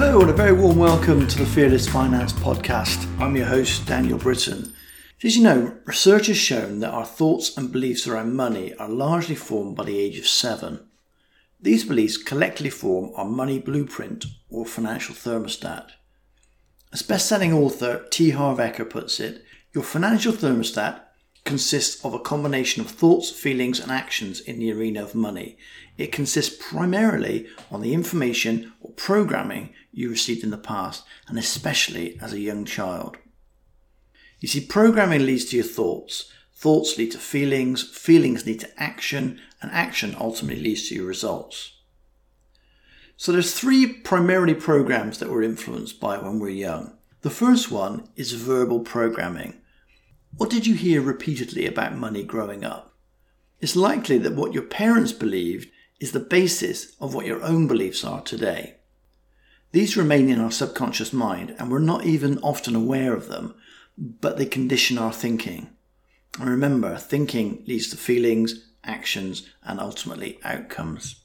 Hello, and a very warm welcome to the Fearless Finance Podcast. I'm your host, Daniel Britton. As you know, research has shown that our thoughts and beliefs around money are largely formed by the age of seven. These beliefs collectively form our money blueprint or financial thermostat. As best-selling author T. Harv Eker puts it, your financial thermostat consists of a combination of thoughts, feelings, and actions in the arena of money. It consists primarily on the information or programming you received in the past, and especially as a young child. You see, programming leads to your thoughts, thoughts lead to feelings, feelings lead to action, and action ultimately leads to your results. So there's three primarily programs that we're influenced by when we're young. The first one is verbal programming what did you hear repeatedly about money growing up? It's likely that what your parents believed is the basis of what your own beliefs are today. These remain in our subconscious mind and we're not even often aware of them, but they condition our thinking. And remember, thinking leads to feelings, actions, and ultimately outcomes.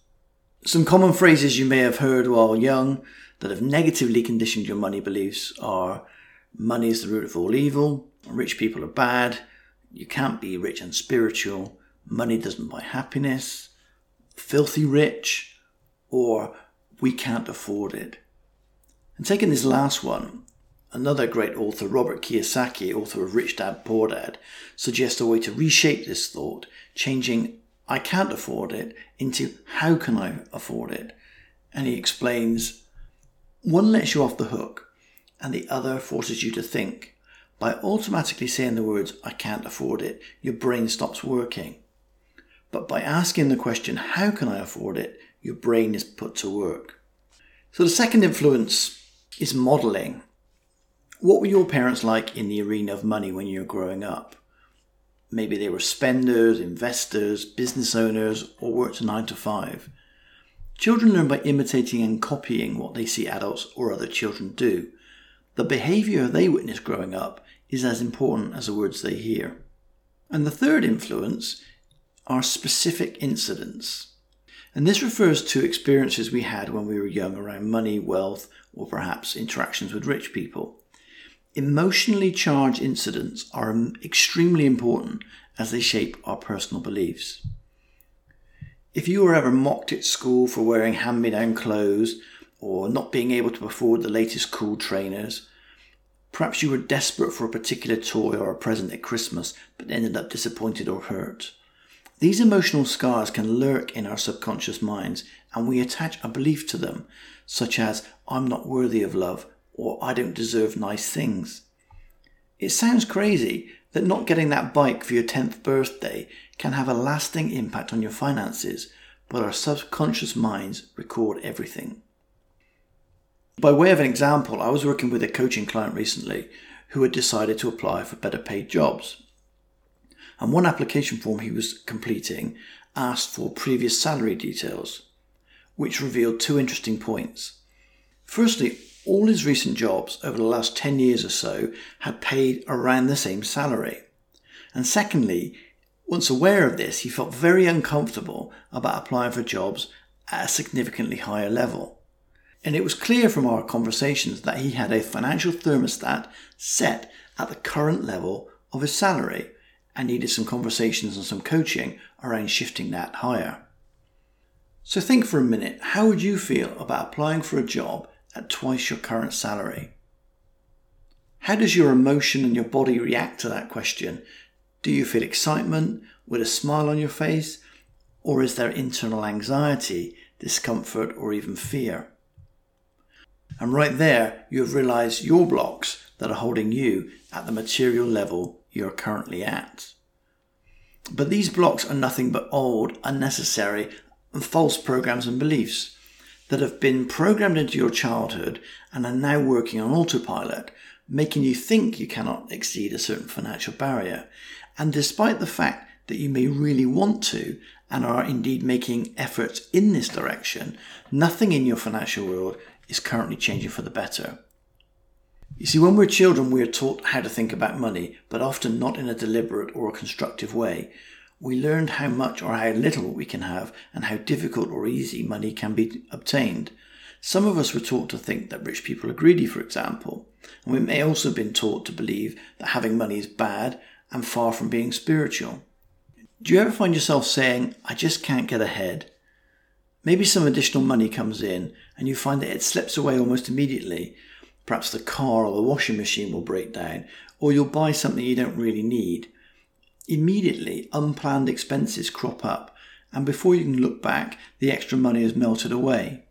Some common phrases you may have heard while young that have negatively conditioned your money beliefs are money is the root of all evil, rich people are bad, you can't be rich and spiritual, money doesn't buy happiness, filthy rich, or we can't afford it. And taking this last one, another great author, Robert Kiyosaki, author of Rich Dad Poor Dad, suggests a way to reshape this thought, changing I can't afford it into how can I afford it? And he explains one lets you off the hook and the other forces you to think. By automatically saying the words, I can't afford it, your brain stops working. But by asking the question, how can I afford it, your brain is put to work. So the second influence is modeling. What were your parents like in the arena of money when you were growing up? Maybe they were spenders, investors, business owners, or worked a nine to five. Children learn by imitating and copying what they see adults or other children do. The behavior they witness growing up is as important as the words they hear. And the third influence are specific incidents. And this refers to experiences we had when we were young around money, wealth, or perhaps interactions with rich people. Emotionally charged incidents are extremely important as they shape our personal beliefs. If you were ever mocked at school for wearing hand me down clothes or not being able to afford the latest cool trainers, Perhaps you were desperate for a particular toy or a present at Christmas, but ended up disappointed or hurt. These emotional scars can lurk in our subconscious minds, and we attach a belief to them, such as, I'm not worthy of love, or I don't deserve nice things. It sounds crazy that not getting that bike for your 10th birthday can have a lasting impact on your finances, but our subconscious minds record everything. By way of an example, I was working with a coaching client recently who had decided to apply for better paid jobs. And one application form he was completing asked for previous salary details, which revealed two interesting points. Firstly, all his recent jobs over the last 10 years or so had paid around the same salary. And secondly, once aware of this, he felt very uncomfortable about applying for jobs at a significantly higher level. And it was clear from our conversations that he had a financial thermostat set at the current level of his salary and needed some conversations and some coaching around shifting that higher. So think for a minute how would you feel about applying for a job at twice your current salary? How does your emotion and your body react to that question? Do you feel excitement with a smile on your face? Or is there internal anxiety, discomfort, or even fear? And right there, you have realized your blocks that are holding you at the material level you're currently at. But these blocks are nothing but old, unnecessary, and false programs and beliefs that have been programmed into your childhood and are now working on autopilot, making you think you cannot exceed a certain financial barrier. And despite the fact that you may really want to and are indeed making efforts in this direction, nothing in your financial world is currently changing for the better. You see, when we're children, we are taught how to think about money, but often not in a deliberate or a constructive way. We learned how much or how little we can have and how difficult or easy money can be obtained. Some of us were taught to think that rich people are greedy, for example, and we may also have been taught to believe that having money is bad and far from being spiritual. Do you ever find yourself saying, I just can't get ahead? Maybe some additional money comes in and you find that it slips away almost immediately. Perhaps the car or the washing machine will break down, or you'll buy something you don't really need. Immediately, unplanned expenses crop up, and before you can look back, the extra money has melted away.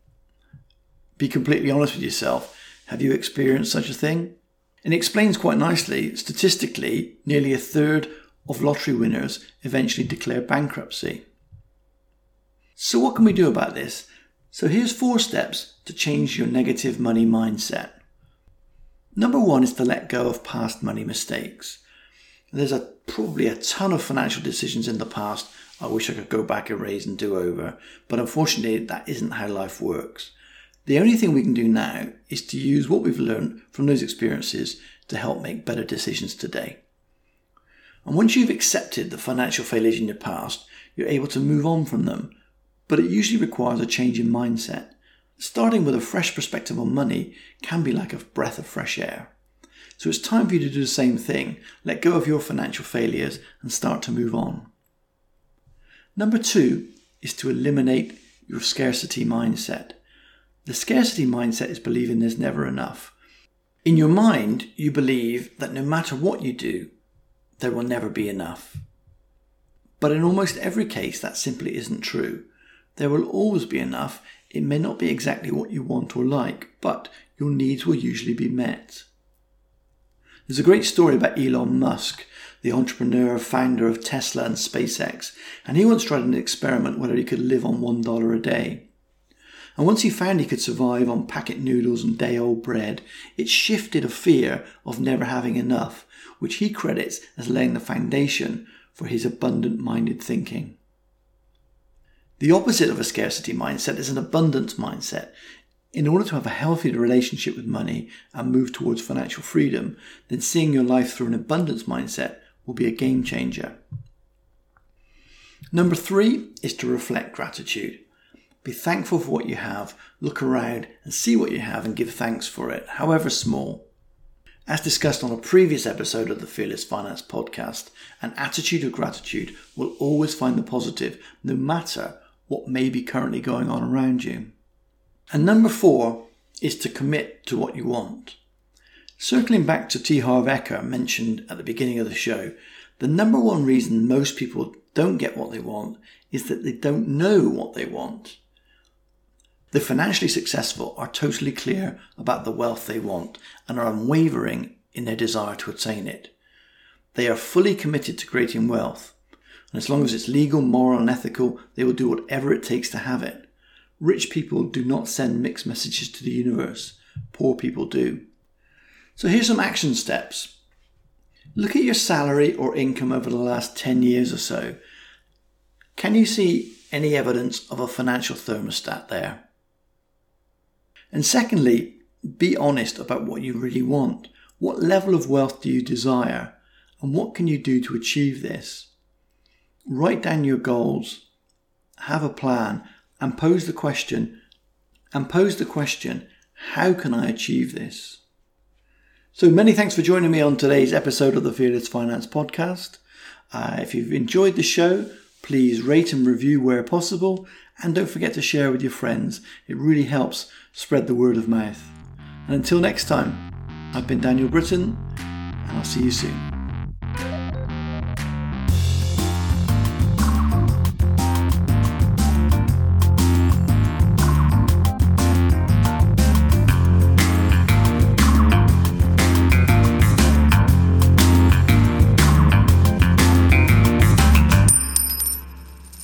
Be completely honest with yourself. Have you experienced such a thing? It explains quite nicely, statistically, nearly a third of lottery winners eventually declare bankruptcy. So, what can we do about this? So, here's four steps to change your negative money mindset. Number one is to let go of past money mistakes. There's a, probably a ton of financial decisions in the past I wish I could go back and raise and do over, but unfortunately, that isn't how life works. The only thing we can do now is to use what we've learned from those experiences to help make better decisions today. And once you've accepted the financial failures in your past, you're able to move on from them but it usually requires a change in mindset. Starting with a fresh perspective on money can be like a breath of fresh air. So it's time for you to do the same thing. Let go of your financial failures and start to move on. Number two is to eliminate your scarcity mindset. The scarcity mindset is believing there's never enough. In your mind, you believe that no matter what you do, there will never be enough. But in almost every case, that simply isn't true. There will always be enough. It may not be exactly what you want or like, but your needs will usually be met. There's a great story about Elon Musk, the entrepreneur, founder of Tesla and SpaceX, and he once tried an experiment whether he could live on $1 a day. And once he found he could survive on packet noodles and day old bread, it shifted a fear of never having enough, which he credits as laying the foundation for his abundant minded thinking. The opposite of a scarcity mindset is an abundance mindset. In order to have a healthy relationship with money and move towards financial freedom, then seeing your life through an abundance mindset will be a game changer. Number three is to reflect gratitude. Be thankful for what you have, look around and see what you have and give thanks for it, however small. As discussed on a previous episode of the Fearless Finance podcast, an attitude of gratitude will always find the positive no matter what may be currently going on around you. And number four is to commit to what you want. Circling back to T. Harv Eker mentioned at the beginning of the show, the number one reason most people don't get what they want is that they don't know what they want. The financially successful are totally clear about the wealth they want and are unwavering in their desire to attain it. They are fully committed to creating wealth and as long as it's legal, moral, and ethical, they will do whatever it takes to have it. Rich people do not send mixed messages to the universe, poor people do. So here's some action steps. Look at your salary or income over the last 10 years or so. Can you see any evidence of a financial thermostat there? And secondly, be honest about what you really want. What level of wealth do you desire? And what can you do to achieve this? Write down your goals, have a plan, and pose the question, and pose the question, how can I achieve this? So many thanks for joining me on today's episode of the Fearless Finance Podcast. Uh, if you've enjoyed the show, please rate and review where possible, and don't forget to share with your friends. It really helps spread the word of mouth. And until next time, I've been Daniel Britton, and I'll see you soon.